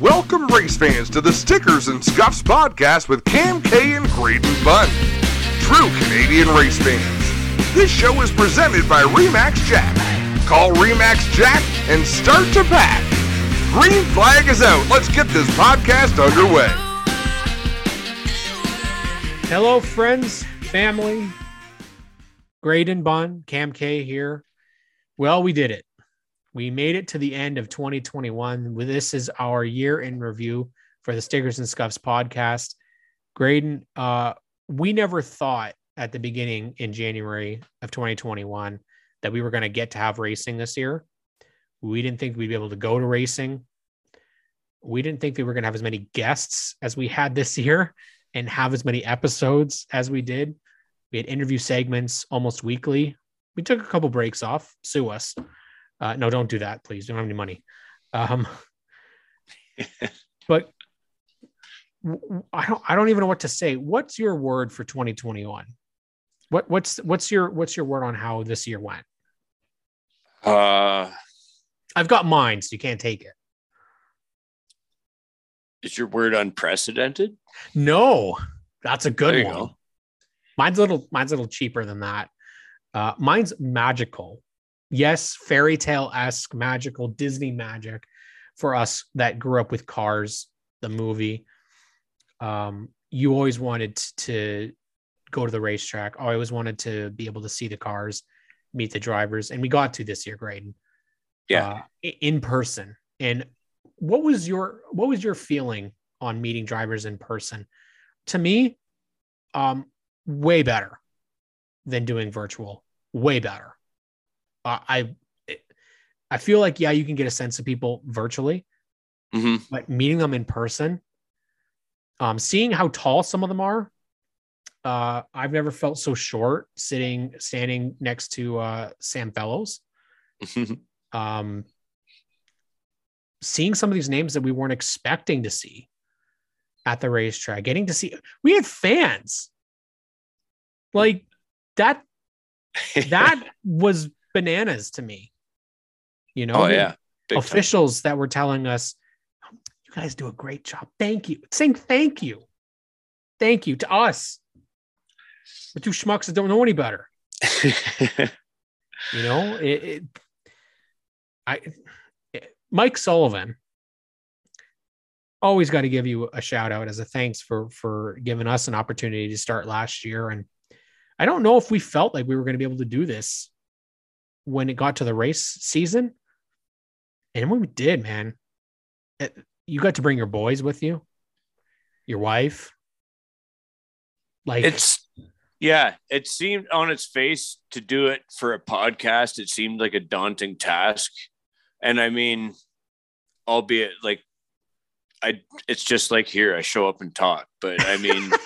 Welcome, race fans, to the Stickers and Scuffs podcast with Cam K and Graydon Bunn. True Canadian race fans. This show is presented by Remax Jack. Call Remax Jack and start to pack. Green flag is out. Let's get this podcast underway. Hello, friends, family. Graydon Bunn, Cam K here. Well, we did it. We made it to the end of 2021. This is our year in review for the Stickers and Scuffs podcast. Graydon, uh, we never thought at the beginning in January of 2021 that we were going to get to have racing this year. We didn't think we'd be able to go to racing. We didn't think we were going to have as many guests as we had this year and have as many episodes as we did. We had interview segments almost weekly. We took a couple breaks off. Sue us. Uh, no, don't do that, please. Don't have any money. Um, but I don't. I don't even know what to say. What's your word for 2021? What what's what's your what's your word on how this year went? Uh, I've got mine, so you can't take it. is your word unprecedented? No, that's a good one. go. Mine's a little mine's a little cheaper than that. Uh, mine's magical. Yes, fairy tale esque, magical Disney magic for us that grew up with Cars, the movie. Um, you always wanted to go to the racetrack. I always wanted to be able to see the cars, meet the drivers, and we got to this year, Graydon. Yeah. uh, in person. And what was your what was your feeling on meeting drivers in person? To me, um, way better than doing virtual. Way better. Uh, I I feel like yeah, you can get a sense of people virtually, hmm but meeting them in person, um, seeing how tall some of them are. Uh, I've never felt so short sitting standing next to uh, Sam Fellows um, seeing some of these names that we weren't expecting to see at the racetrack, getting to see, we had fans like that. That was bananas to me. You know, oh yeah. Big time. officials that were telling us, "You guys do a great job. Thank you." Saying thank you, thank you to us. The two schmucks that don't know any better. You know, it, it I it- Mike Sullivan always got to give you a shout out as a thanks for for giving us an opportunity to start last year and I don't know if we felt like we were going to be able to do this when it got to the race season. And when we did, man, it- you got to bring your boys with you, your wife. Like it's yeah. It seemed on its face to do it for a podcast. It seemed like a daunting task, and I mean, albeit like I, it's just like here. I show up and talk, but I mean.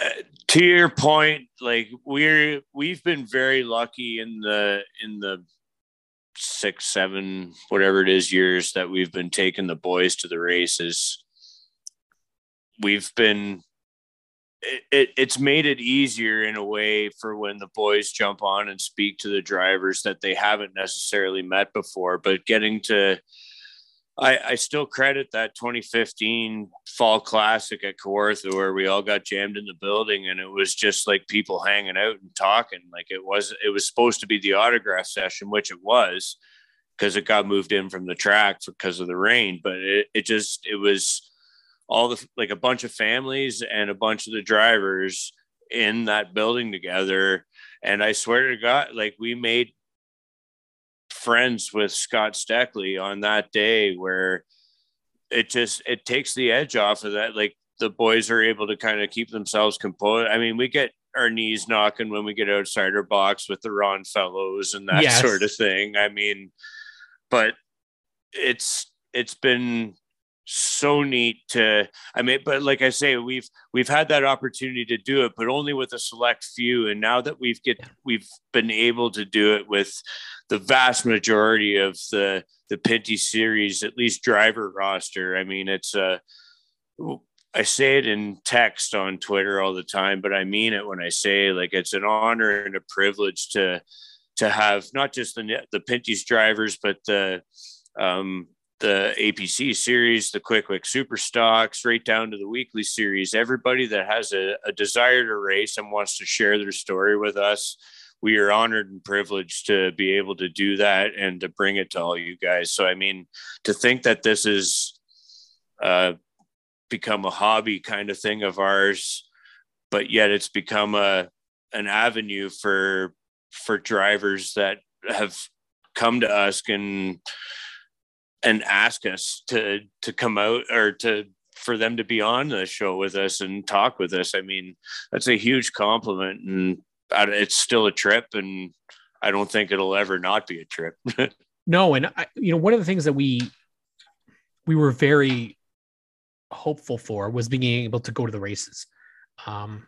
Eh, to your point like we're we've been very lucky in the in the six seven whatever it is years that we've been taking the boys to the races. We've been it, it, it's made it easier in a way for when the boys jump on and speak to the drivers that they haven't necessarily met before but getting to I, I still credit that 2015 fall classic at Kawartha where we all got jammed in the building and it was just like people hanging out and talking. Like it was, it was supposed to be the autograph session, which it was because it got moved in from the track because of the rain. But it, it just, it was all the, like a bunch of families and a bunch of the drivers in that building together. And I swear to God, like we made friends with Scott Steckly on that day where it just it takes the edge off of that. Like the boys are able to kind of keep themselves composed. I mean, we get our knees knocking when we get outside our box with the Ron fellows and that Yes. sort of thing. I mean, but it's it's been so neat to i mean but like i say we've we've had that opportunity to do it but only with a select few. And now that we've get we've been able to do it with the vast majority of the the pinty series at least driver roster i mean it's uh i say it in text on twitter all the time but i mean it when i say like it's an honor and a privilege to to have not just the the pinty's drivers but the um the APC series, the Quick Quick Super Stocks, right down to the weekly series. Everybody that has a, a desire to race and wants to share their story with us, we are honored and privileged to be able to do that and to bring it to all you guys. So, I mean, to think that this is uh, become a hobby kind of thing of ours, but yet it's become a an avenue for for drivers that have come to us and and ask us to to come out or to for them to be on the show with us and talk with us. I mean, that's a huge compliment, and it's still a trip, and I don't think it'll ever not be a trip. no, and I, you know, one of the things that we we were very hopeful for was being able to go to the races. Um,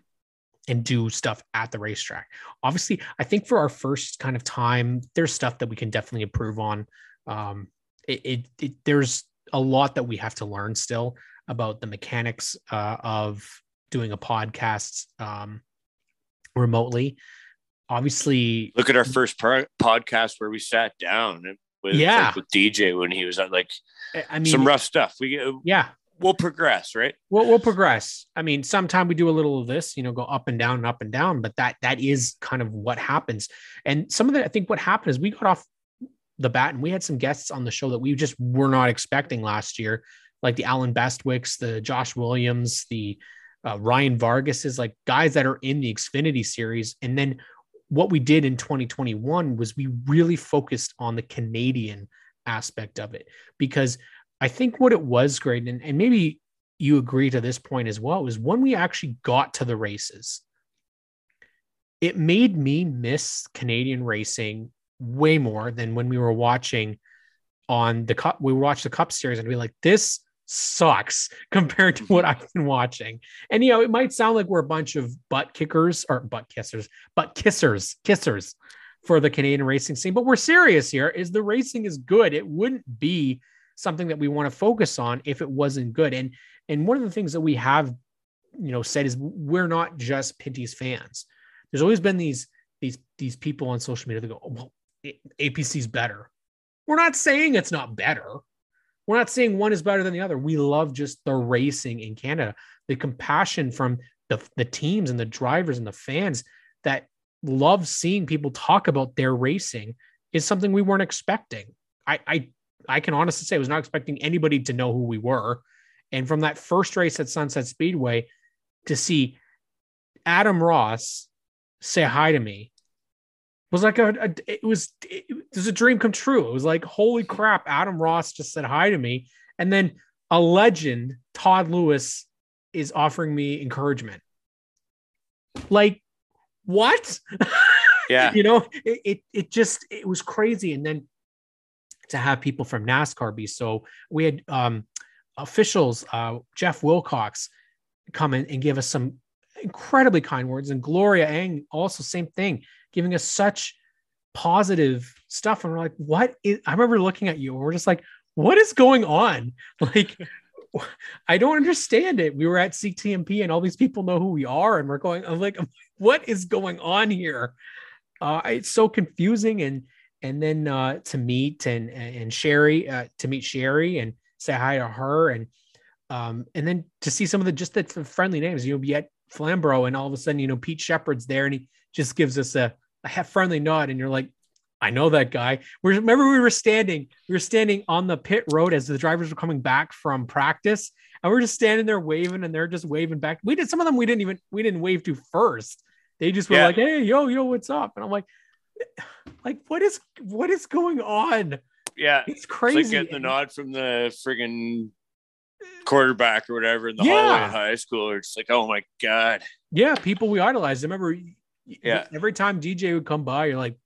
and do stuff at the racetrack. Obviously, I think for our first kind of time, there's stuff that we can definitely improve on. Um, it, it, it, there's a lot that we have to learn still about the mechanics uh, of doing a podcast um, remotely. Obviously, look at our first podcast where we sat down with, yeah. Like with DJ when he was at like I mean, some rough stuff. We yeah, we'll progress, right? We'll, we'll progress. I mean, sometime we do a little of this, you know, go up and down and up and down, but that that is kind of what happens. And some of the, I think what happened is we got off the bat and we had some guests on the show that we just were not expecting last year, like the Alan Bestwicks, the Josh Williams, the uh, Ryan Vargas is like guys that are in the Xfinity series. And then what we did in 2021 was we really focused on the Canadian aspect of it because I think what it was great, and, and maybe you agree to this point as well, was when we actually got to the races, it made me miss Canadian racing way more than when we were watching on the cup. We watched the cup series and be like, this sucks compared to mm-hmm. what I've been watching. And you know, it might sound like we're a bunch of butt kickers or butt kissers, butt kissers, kissers for the Canadian racing scene. But we're serious here is the racing is good. It wouldn't be something that we want to focus on if it wasn't good. And and one of the things that we have, you know, said is we're not just Pinty's fans. There's always been these these these people on social media that go, oh, well, APC's better. We're not saying it's not better. We're not saying one is better than the other. We love just the racing in Canada, the compassion from the, the teams and the drivers and the fans that love seeing people talk about their racing is something we weren't expecting. I, I I can honestly say I was not expecting anybody to know who we were. And from that first race at Sunset Speedway to see Adam Ross say hi to me was like a, a it was it, it was a dream come true. It was like holy crap, Adam Ross just said hi to me, and then a legend, Todd Lewis, is offering me encouragement. Like what? Yeah, you know, it, it it just it was crazy, and then to have people from NASCAR be so. We had um, officials, uh, Jeff Wilcox, come in and give us some incredibly kind words, and Gloria Eng also same thing, giving us such positive stuff. And we're like, what is? I remember looking at you, and we're just like, what is going on? Like. I don't understand it. We were at CTMP and all these people know who we are, and we're going. I'm like, what is going on here? Uh, it's so confusing, and and then uh, to meet and and Sherry uh, to meet Sherry and say hi to her and um, and then to see some of the just the friendly names. You know, be at Flamborough and all of a sudden you know Pete Shepherd's there and he just gives us a a friendly nod and you're like, I know that guy. We remember we were standing, we were standing on the pit road as the drivers were coming back from practice, and we are just standing there waving, and they're just waving back. We did some of them we didn't even we didn't wave to first. They just were yeah. like, "Hey, yo, yo, what's up?" And I'm like, like what is what is going on? Yeah, it's crazy. It's like getting the nod from the friggin' quarterback or whatever in the yeah. hallway in high school. Or it's like, oh my god. Yeah, people we idolized. I remember. Yeah. Every time DJ would come by, you're like,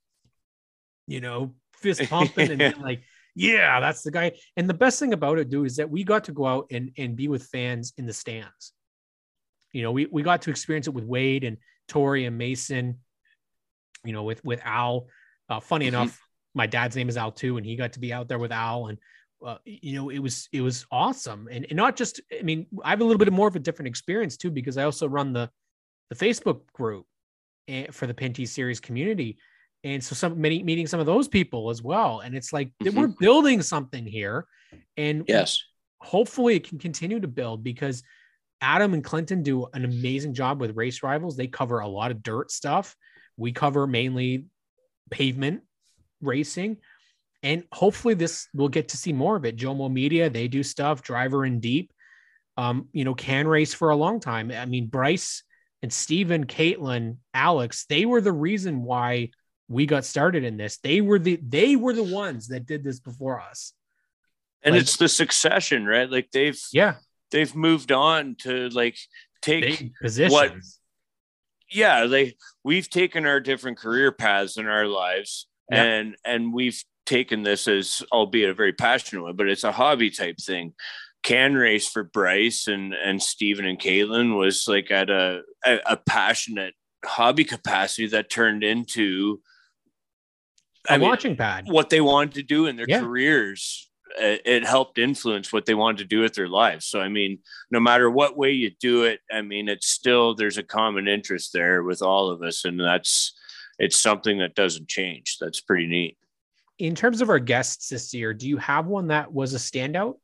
you know, fist pumping and like, yeah, that's the guy. And the best thing about it, dude, is that we got to go out and and be with fans in the stands. You know, we we got to experience it with Wade and Tori and Mason you know, with with Al. Uh, funny mm-hmm. enough, my dad's name is Al too, and he got to be out there with Al, and uh, you know, it was it was awesome, and, and not just. I mean, I have a little bit more of a different experience too because I also run the the Facebook group eh, for the Pinty series community, and so some many meeting some of those people as well, and it's like mm-hmm. we're building something here, And Yes. hopefully it can continue to build because Adam and Clinton do an amazing job with race rivals. They cover a lot of dirt stuff. We cover mainly pavement racing. And hopefully this we'll get to see more of it. Jomo Media, they do stuff, driver in deep. Um, you know, can race for a long time. I mean, Bryce and Steven, Caitlin, Alex, they were the reason why we got started in this. They were the they were the ones that did this before us. And Like- it's the succession, right? Like they've Yeah, they've moved on to like take positions. yeah they we've taken our different career paths in our lives Yeah. and and we've taken this as albeit a very passionate one but it's a hobby type thing can race for bryce and and stephen and caitlin was like at a a, passionate hobby capacity that turned into A I mean, launching pad. what they wanted to do in their Yeah. careers it, it helped influence what they wanted to do with their lives so i mean no matter what way you do it i mean it's still there's a common interest there with all of us and that's it's something that doesn't change that's pretty neat In terms of our guests this year, do you have one that was a standout?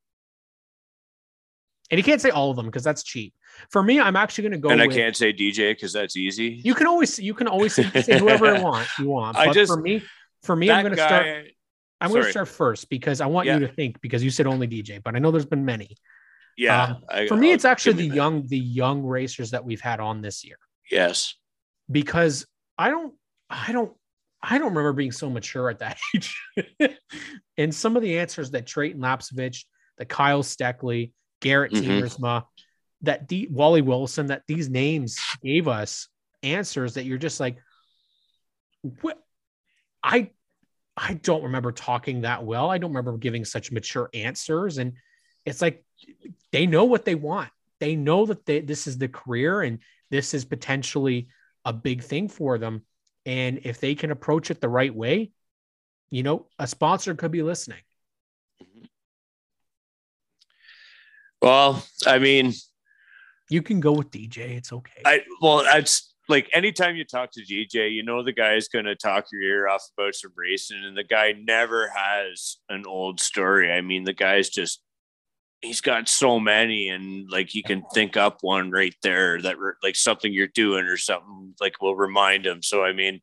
And you can't say all of them because that's cheap. For me, I'm actually going to go. and i with- can't say dj because that's easy You can always you can always say, whoever you want you want. I just- for me, for me, I'm going to start. I'm going to start first because I want Yeah. you to think because you said only DJ, but I know there's been many. yeah Um, I- For me, I'll- it's actually the that. young the young racers that we've had on this year yes because I don't I don't I don't remember being so mature at that age. and some of the answers that Treyten Lapcevich, that Kyle Steckly, Garrett Mhm. Tiemersma, that D- Wally Wilson, that these names gave us answers that you're just like, what? I I don't remember talking that well. I don't remember giving such mature answers. And it's like they know what they want. They know that they, this is the career and this is potentially a big thing for them. And if they can approach it the right way, you know, a sponsor could be listening. Well i mean You can go with DJ. It's okay. I well, it's like anytime you talk to DJ, you know the guy is going to talk your ear off about some racing, and the guy never has an old story. I mean, the guy's just he's got so many, and like he can think up one right there that like something you're doing or something like will remind him. So I mean,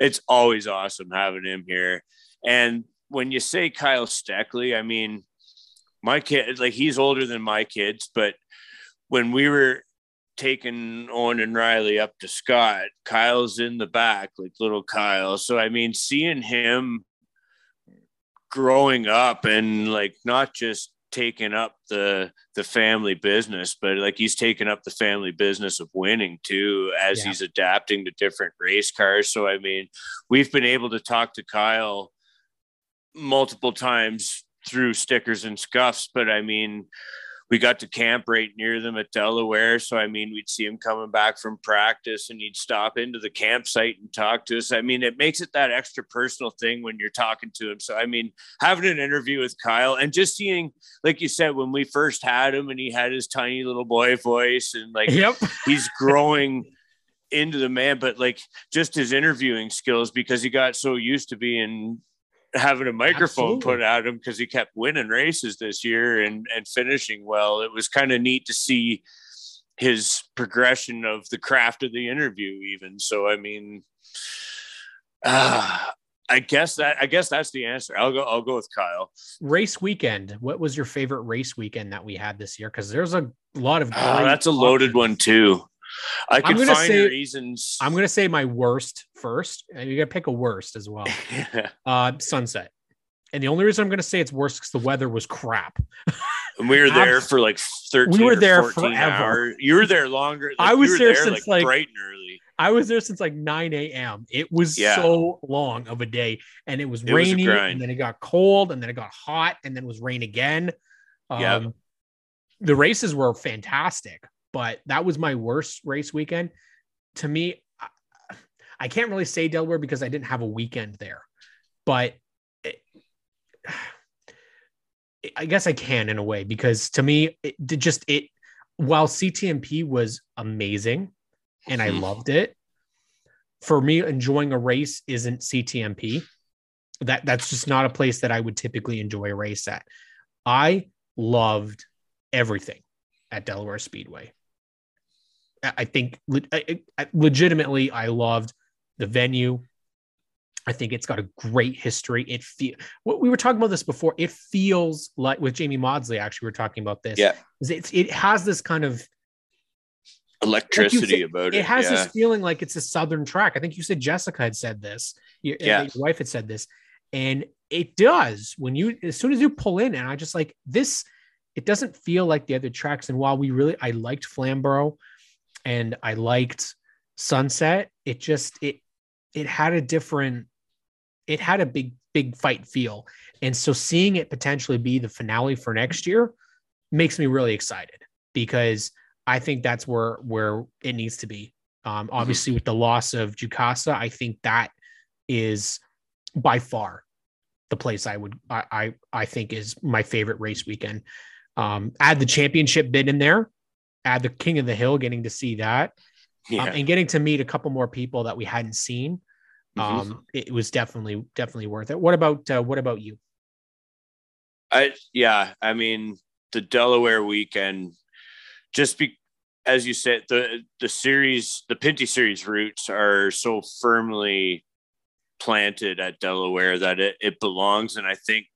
it's always awesome having him here. And when you say Kyle Steckly, I mean, my kid like he's older than my kids, but when we were taking Owen and Riley up to Scott, Kyle's in the back, like little Kyle. So I mean, seeing him growing up and like not just taking up the the family business, but like he's taking up the family business of winning too as Yeah. he's adapting to different race cars. So I mean, we've been able to talk to Kyle multiple times through stickers and scuffs, but I mean, we got to camp right near them at Delaware. So, I mean, we'd see him coming back from practice and he'd stop into the campsite and talk to us. I mean, it makes it that extra personal thing when you're talking to him. So, I mean, having an interview with Kyle and just seeing, like you said, when we first had him and he had his tiny little boy voice and like yep. he's growing into the man, but like just his interviewing skills because he got so used to being having a microphone Absolutely. put at him because he kept winning races this year and and finishing well. It was kind of neat to see his progression of the craft of the interview even. So I mean uh, I guess that I guess that's the answer. I'll go I'll go with Kyle. Race weekend. What was your favorite race weekend that we had this year? Because there's a lot of. Oh, that's a loaded options. one too. I could find say- reasons. I'm gonna say my worst first. and You gotta pick a worst as well. Uh, sunset. And the only reason I'm gonna say it's worse because the weather was crap. And we were there for like 13 We were there 14 forever. hours. You were there longer. I was were there since, like- bright and early. I was there since like 9 a.m. It was Yeah. so long of a day, and it was It rainy, grind. and then it got cold, and then it got hot, and then it was rain again. Um, Yep. The races were fantastic, but that was my worst race weekend. To me, I, can't really say Delaware because I didn't have a weekend there, but it, I guess I can in a way because to me, it did just it. While CTMP was amazing, and I Mhm. loved it. For me, enjoying a race isn't CTMP. That that's just not a place that I would typically enjoy a race at. I loved everything at Delaware Speedway. I think legitimately, I loved the venue. I think it's got a great history. It feel what we were talking about this before. It feels like with Jamie Maudsley, actually, we are talking about this. Yeah, it, it has this kind of electricity like said, about it. It has yeah. this feeling like it's a southern track. I think you said Jessica had said this. Your, uh, yeah. your wife had said this, and it does when you as soon as you pull in, and I just like this. It doesn't feel like the other tracks. And while we really, I liked Flamborough, and I liked Sunset. It just it it had a different. It had a big big fight feel, and so seeing it potentially be the finale for next year makes me really excited because I think that's where where it needs to be. Um, obviously, mm-hmm. with the loss of Jukasa, I think that is by far the place I would I I, I think is my favorite race weekend. Um, add the championship bid in there, add the King of the Hill, getting to see that, um, yeah. um, and getting to meet a couple more people that we hadn't seen. Mm-hmm. Um, it was definitely definitely worth it. What about uh, what about you? I yeah, I mean the Delaware weekend, just be as you said, the the series, the Pinty series roots are so firmly planted at Delaware that it, it belongs. And I think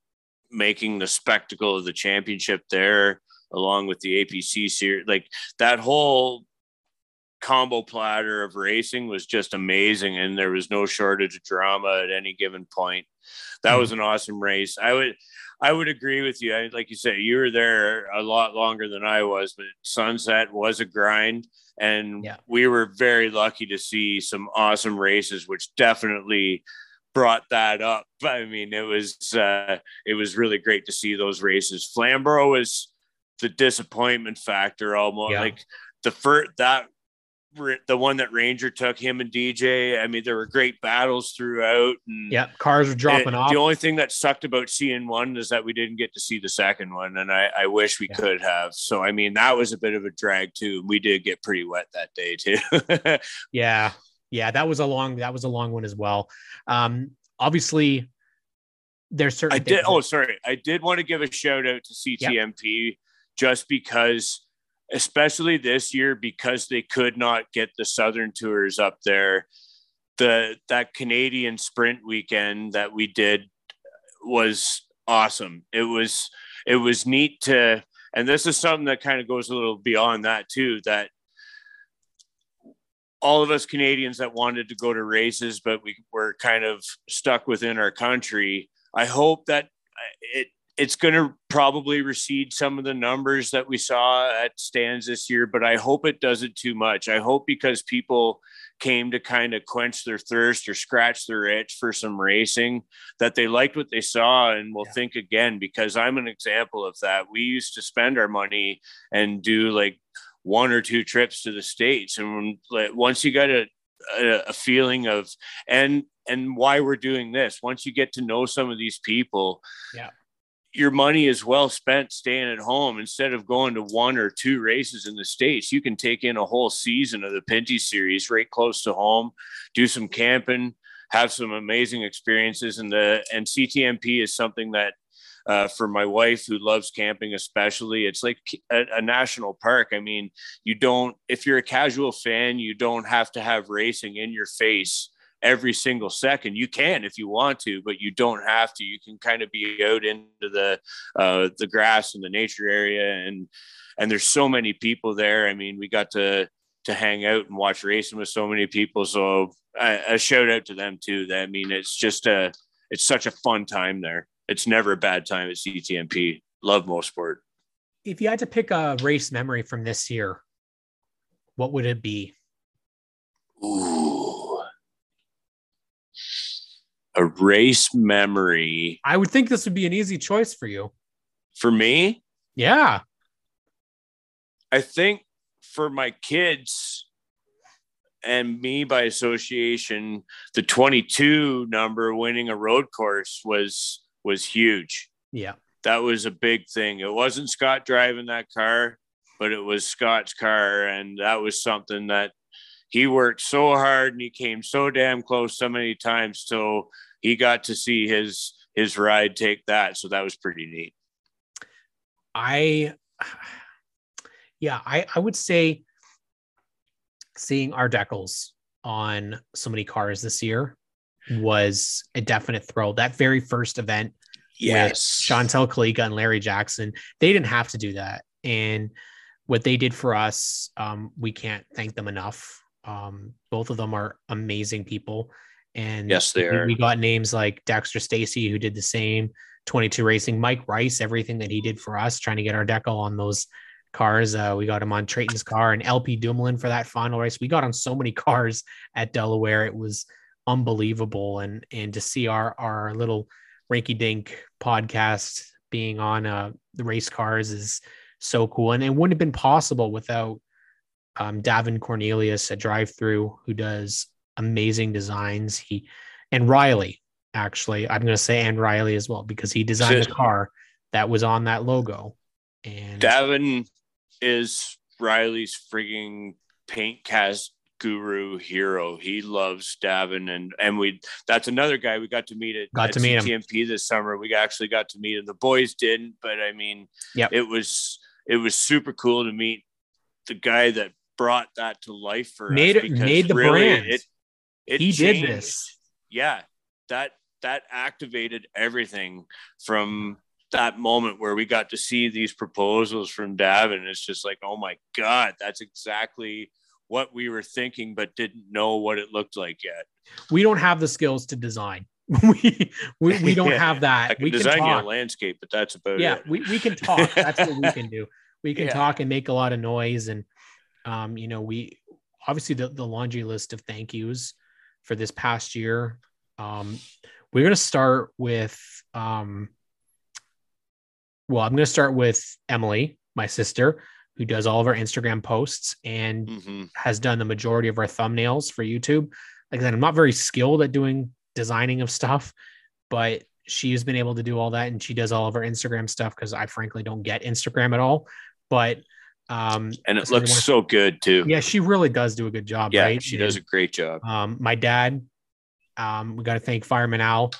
making the spectacle of the championship there, along with the APC series, like that whole combo platter of racing was just amazing. And there was no shortage of drama at any given point. That was mm-hmm. an awesome race. I would, I would agree with you. I, like you said, you were there a lot longer than I was, but Sunset was a grind, and yeah. we were very lucky to see some awesome races, which definitely brought that up. I mean, it was uh, it was really great to see those races. Flamborough was the disappointment factor, almost yeah. like the first that the one that Ranger took him and DJ. I mean, there were great battles throughout. And yeah, cars were dropping off. The only thing that sucked about seeing one is that we didn't get to see the second one, and I, I wish we yeah. could have. So, I mean, that was a bit of a drag too. We did get pretty wet that day too. yeah, yeah, that was a long that was a long one as well. Um, obviously, there's certain. I did. That- oh, sorry, I did want to give a shout out to CTMP yep. Just because especially this year because they could not get the southern tours up there. The that canadian sprint weekend that we did was awesome. It was it was neat to and this is something that kind of goes a little beyond that too that all of us canadians that wanted to go to races but we were kind of stuck within our country. I hope that it it's going to probably recede some of the numbers that we saw at stands this year, but I hope it doesn't too much. I hope because people came to kind of quench their thirst or scratch their itch for some racing that they liked what they saw and will yeah. think again because I'm an example of that. We used to spend our money and do like one or two trips to the states and when, like, once you got a, a, a feeling of and and why we're doing this once you get to know some of these people yeah your money is well spent staying at home instead of going to one or two races in the states you can take in a whole season of the pinty series right close to home do some camping have some amazing experiences and the and ctmp is something that uh, for my wife who loves camping especially it's like a, a national park. I mean you don't if you're a casual fan you don't have to have racing in your face every single second. You can if you want to, but you don't have to. You can kind of be out into the uh, the grass and the nature area, and and there's so many people there. I mean, we got to to hang out and watch racing with so many people. So a, a shout out to them too. That I mean, it's just a it's such a fun time there. It's never a bad time at CTMP. Love Mosport. If you had to pick a race memory from this year, what would it be? Ooh a race memory. I would think this would be an easy choice for you. For me? Yeah. I think for my kids and me by association, the 22 number winning a road course was was huge. Yeah. That was a big thing. It wasn't Scott driving that car, but it was Scott's car and that was something that he worked so hard and he came so damn close so many times so he got to see his his ride take that so that was pretty neat I, yeah, I, I would say seeing our decals on so many cars this year was a definite thrill. That very first event Yes. Chantel Kalika and Larry Jackson, they didn't have to do that. And what they did for us, um, we can't thank them enough. Um, both of them are amazing people. And Yes, they are. We got names like Dexter Stacey, who did the same, 22 Racing, Mike Rice, everything that he did for us, trying to get our decal on those cars. Uh, we got him on Treyten's car and LP Dumoulin for that final race. We got on so many cars at Delaware. It was unbelievable. And and to see our our little rinky dink podcast being on uh the race cars is so cool. And it wouldn't have been possible without um Davin Cornelius at drive through who does amazing designs. He and Riley, actually, I'm gonna say and Riley as well, because he designed the car that was on that logo. And Davin is Riley's frigging paint cast guru hero. He loves Davin and and we that's another guy we got to meet at, Got at to meet him. CTMP this summer. We actually got to meet him. The boys didn't, but I mean yeah, it was it was super cool to meet the guy that brought that to life for Made us made the really brand. it, it he did this. yeah that that activated everything from that moment where we got to see these proposals from Davin. It's just like, oh my God, that's exactly what we were thinking, but didn't know what it looked like yet. We don't have the skills to design. we, we we don't Yeah. have that. Can we can design you talk. a landscape, but that's about yeah, it. we, we can talk. That's what we can do. We can Yeah. talk and make a lot of noise. And um, you know, we obviously the, the laundry list of thank yous for this past year. Um, we're gonna start with um well, I'm gonna start with Emily, my sister, who does all of our Instagram posts and Mhm. has done the majority of our thumbnails for YouTube. Like I said, I'm not very skilled at doing designing of stuff, but she has been able to do all that and she does all of our Instagram stuff because I frankly don't get Instagram at all. But um And it looks so good too. yeah, she really does do a good job, Yeah, right? she does a great job. Um, my dad, um, we got to thank Fireman Al,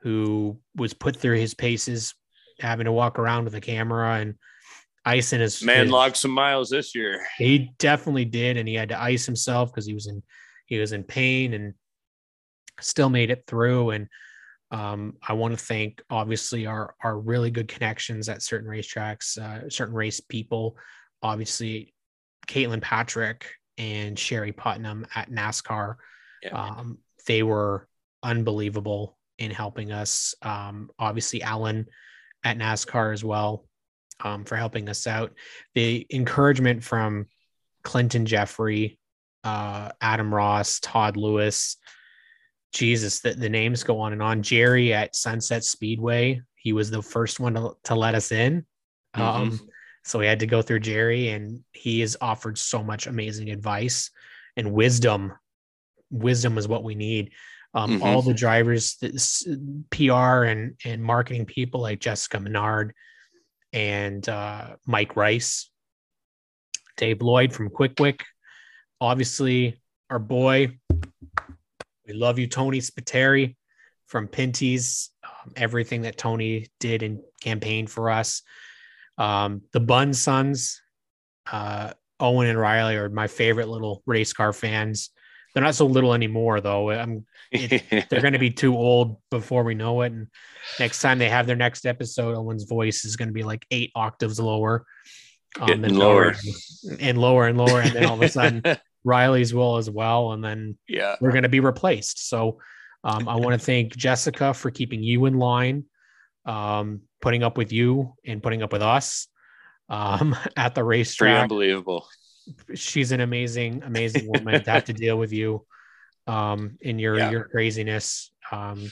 who was put through his paces, having to walk around with a camera and icing his Man his- logged some miles this year. he definitely did, and he had to ice himself because he was in he was in pain and still made it through. And um, I want to thank obviously our our really good connections at certain racetracks, uh, certain race people. Obviously, Caitlin Patrick and Sherry Putnam at NASCAR. Yeah. Um, they were unbelievable in helping us. Um, obviously, Alan at NASCAR as well um, for helping us out. The encouragement from Clinton Jeffrey, uh, Adam Ross, Todd Lewis. Jesus, the, the names go on and on. Jerry at Sunset Speedway, he was the first one to, to let us in. Um, so we had to go through Jerry, and he has offered so much amazing advice and wisdom. Wisdom is what we need. Um, Mhm. All the drivers, this PR and and marketing people like Jessica Menard and uh, Mike Rice, Dave Lloyd from Quick Wick, obviously our boy. We love you, Tony Spiteri from Pinty's. Um, everything that Tony did and campaigned for us. Um, the Bun Sons, uh, Owen and Riley are my favorite little race car fans. They're not so little anymore, though. I'm they're going to be too old before we know it. And next time they have their next episode, Owen's voice is going to be like eight octaves lower. Um, Getting than lower. already- and lower and lower. And then all of a sudden, Riley's will as well. And then yeah. we're going to be replaced. So um, I want to thank Jessica for keeping you in line, um, putting up with you and putting up with us um, at the Pretty racetrack unbelievable. she's an amazing, amazing woman to have to deal with you um in your Yeah. your craziness. Um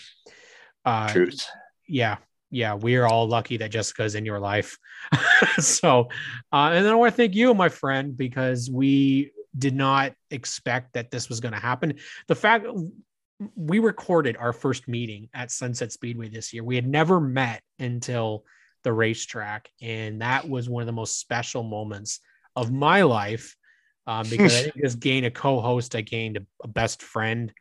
uh Truth. yeah, yeah, we are all lucky that Jessica's in your life. so uh and then I want to thank you, my friend, because we did not expect that this was going to happen. The fact we recorded our first meeting at Sunset Speedway this year. We had never met until the racetrack, and that was one of the most special moments of my life um, because I didn't just gain a co-host, I gained a, a best friend,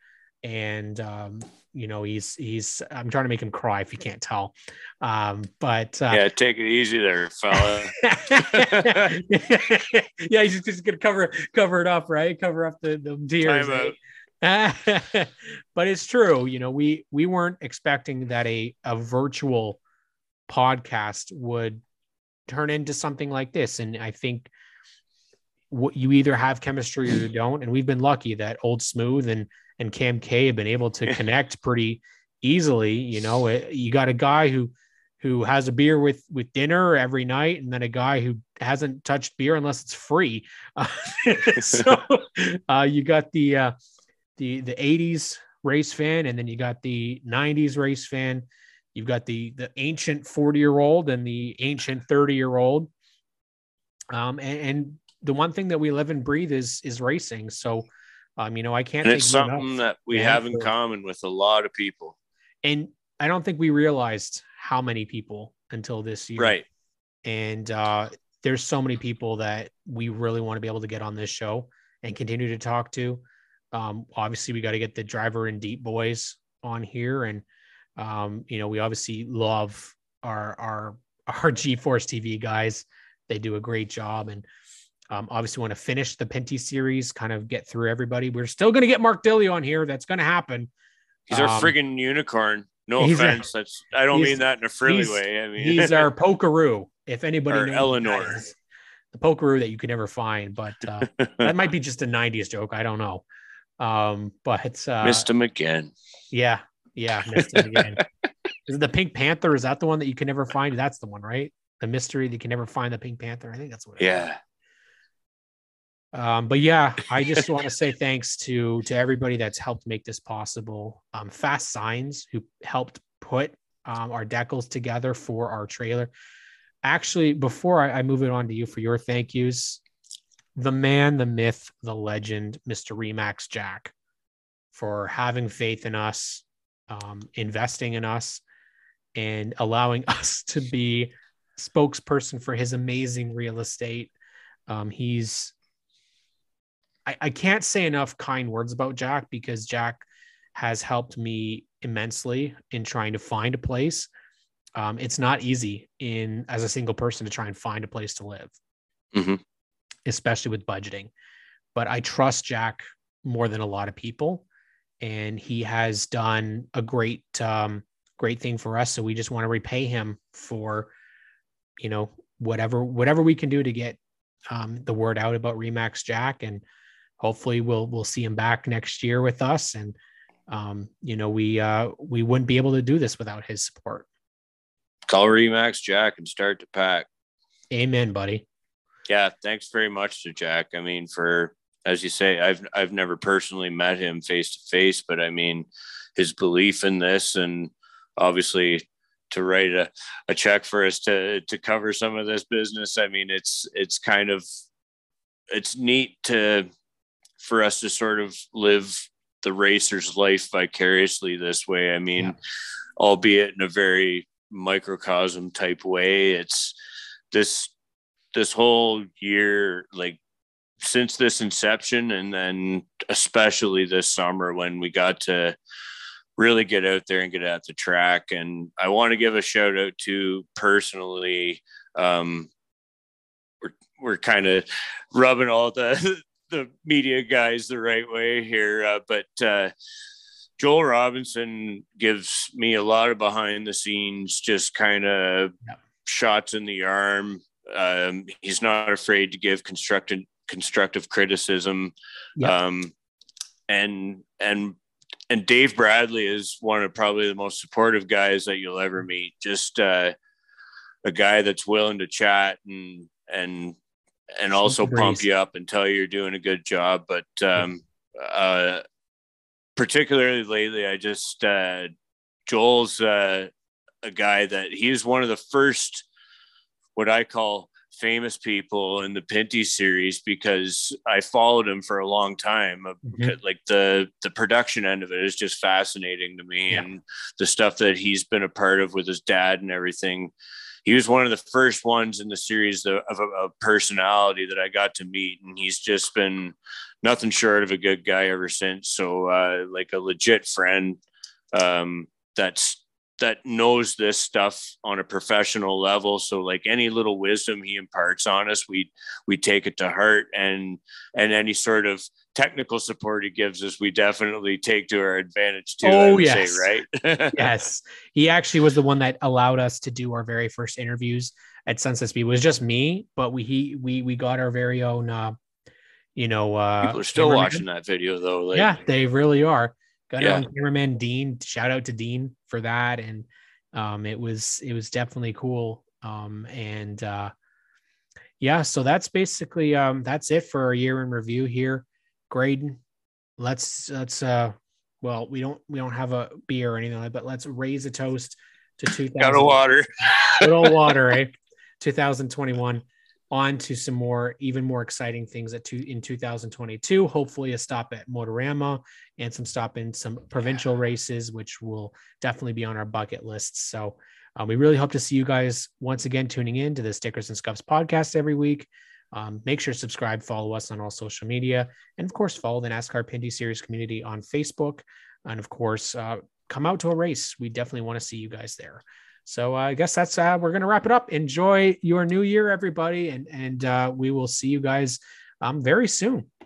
and um, you know, he's he's. I'm trying to make him cry if you can't tell. Um, but uh, yeah, take it easy there, fella. yeah, he's just gonna cover cover it up, right? Cover up the the tears. but it's true, you know, we we weren't expecting that a a virtual podcast would turn into something like this, and I think what you either have chemistry or you don't, and we've been lucky that Old Smooth and and Cam K have been able to connect pretty easily. You know, it, you got a guy who who has a beer with with dinner every night, and then a guy who hasn't touched beer unless it's free. Uh, so uh, you got the uh, the the '80s race fan, and then you got the '90s race fan. You've got the the ancient 40 year old and the ancient 30 year old. Um, and, and the one thing that we live and breathe is is racing. So um, you know, I can't. And it's something that we have in common with a lot of people. And I don't think we realized how many people until this year. Right. And uh, there's so many people that we really want to be able to get on this show and continue to talk to. Um, obviously, we got to get the driver and deep boys on here, and um, you know, we obviously love our our our G Force TV guys. They do a great job, and um, obviously, want to finish the Pinty series, kind of get through everybody. We're still going to get Mark Dilly on here. That's going to happen. He's our um, friggin' unicorn. No offense. A, That's I don't mean that in a frilly way. I mean he's our pokeroo. If anybody knows Eleanor, the pokeroo that you could never find, but uh, that might be just a '90s joke. I don't know. Um, but uh, missed him again. Yeah, yeah, missed him again. is it the Pink Panther? Is that the one that you can never find? That's the one, right? The mystery that you can never find the Pink Panther. I think that's what. yeah. Is. Um, but yeah, I just want to say thanks to to everybody that's helped make this possible. Um, Fast Signs, who helped put um, our decals together for our trailer. Actually, before I, I move it on to you for your thank yous, the man, the myth, the legend, Mr. Remax Jack, for having faith in us, um, investing in us, and allowing us to be spokesperson for his amazing real estate. Um, he's I, I can't say enough kind words about Jack because Jack has helped me immensely in trying to find a place. Um, it's not easy in as a single person to try and find a place to live, mm-hmm. Especially with budgeting. But I trust Jack more than a lot of people, and he has done a great, um, great thing for us. So we just want to repay him for, you know, whatever whatever we can do to get um, the word out about Remax Jack. And hopefully we'll we'll see him back next year with us. And um, you know we uh, we wouldn't be able to do this without his support. Call remax jack and start to pack. Amen buddy yeah thanks very much to jack i mean for as you say i've i've never personally met him face to face but i mean his belief in this and obviously to write a, a check for us to to cover some of this business i mean it's it's kind of it's neat to for us to sort of live the racer's life vicariously this way. I mean, yeah. albeit in a very microcosm type way. It's this this whole year, like since this inception, and then especially this summer when we got to really get out there and get at the track. And I want to give a shout out to personally. Um, we're we're kind of rubbing all the the media guys the right way here, uh, but uh, Joel Robinson gives me a lot of behind the scenes, just kind of yeah. shots in the arm. Um, he's not afraid to give constructive constructive criticism, um, and and and Dave Bradley is one of probably the most supportive guys that you'll ever meet. Just uh, a guy that's willing to chat and and and also pump you up and tell you you're doing a good job. But um, uh, particularly lately, I just uh, Joel's uh, a guy that he's one of the first what I call famous people in the Pinty series because I followed him for a long time. Mm-hmm. Like the the production end of it is just fascinating to me, yeah. and the stuff that he's been a part of with his dad and everything he was one of the first ones in the series of, of, of personality that I got to meet, and he's just been nothing short of a good guy ever since. So, uh, like a legit friend. um, that's that knows this stuff on a professional level so like any little wisdom he imparts on us we we take it to heart and and any sort of technical support he gives us we definitely take to our advantage too Oh, yes. say, right yes, he actually was the one that allowed us to do our very first interviews at Sunset Speed. It was just me, but we he we we got our very own, uh, you know, uh, people are still watching that video though like yeah, they really are. Got Yeah. own cameraman Dean. Shout out to Dean for that, and um, it was it was definitely cool. Um, and uh, yeah, so that's basically um, that's it for our year in review here. Graydon, let's let's uh, well, we don't we don't have a beer or anything like, that, but let's raise a toast to 2000 got a water good old water, eh? 2021 on to some more, even more exciting things at two in 2022. Hopefully, a stop at Motorama and some stop in some provincial races, which will definitely be on our bucket lists. So, um, we really hope to see you guys once again tuning in to the Stickers and Scuffs podcast every week. Um, make sure to subscribe, follow us on all social media, and of course, follow the NASCAR Pinty's Series community on Facebook. And of course, uh, come out to a race. We definitely want to see you guys there. So uh, I guess that's uh, we're gonna wrap it up. Enjoy your new year, everybody, and and uh, we will see you guys um, very soon.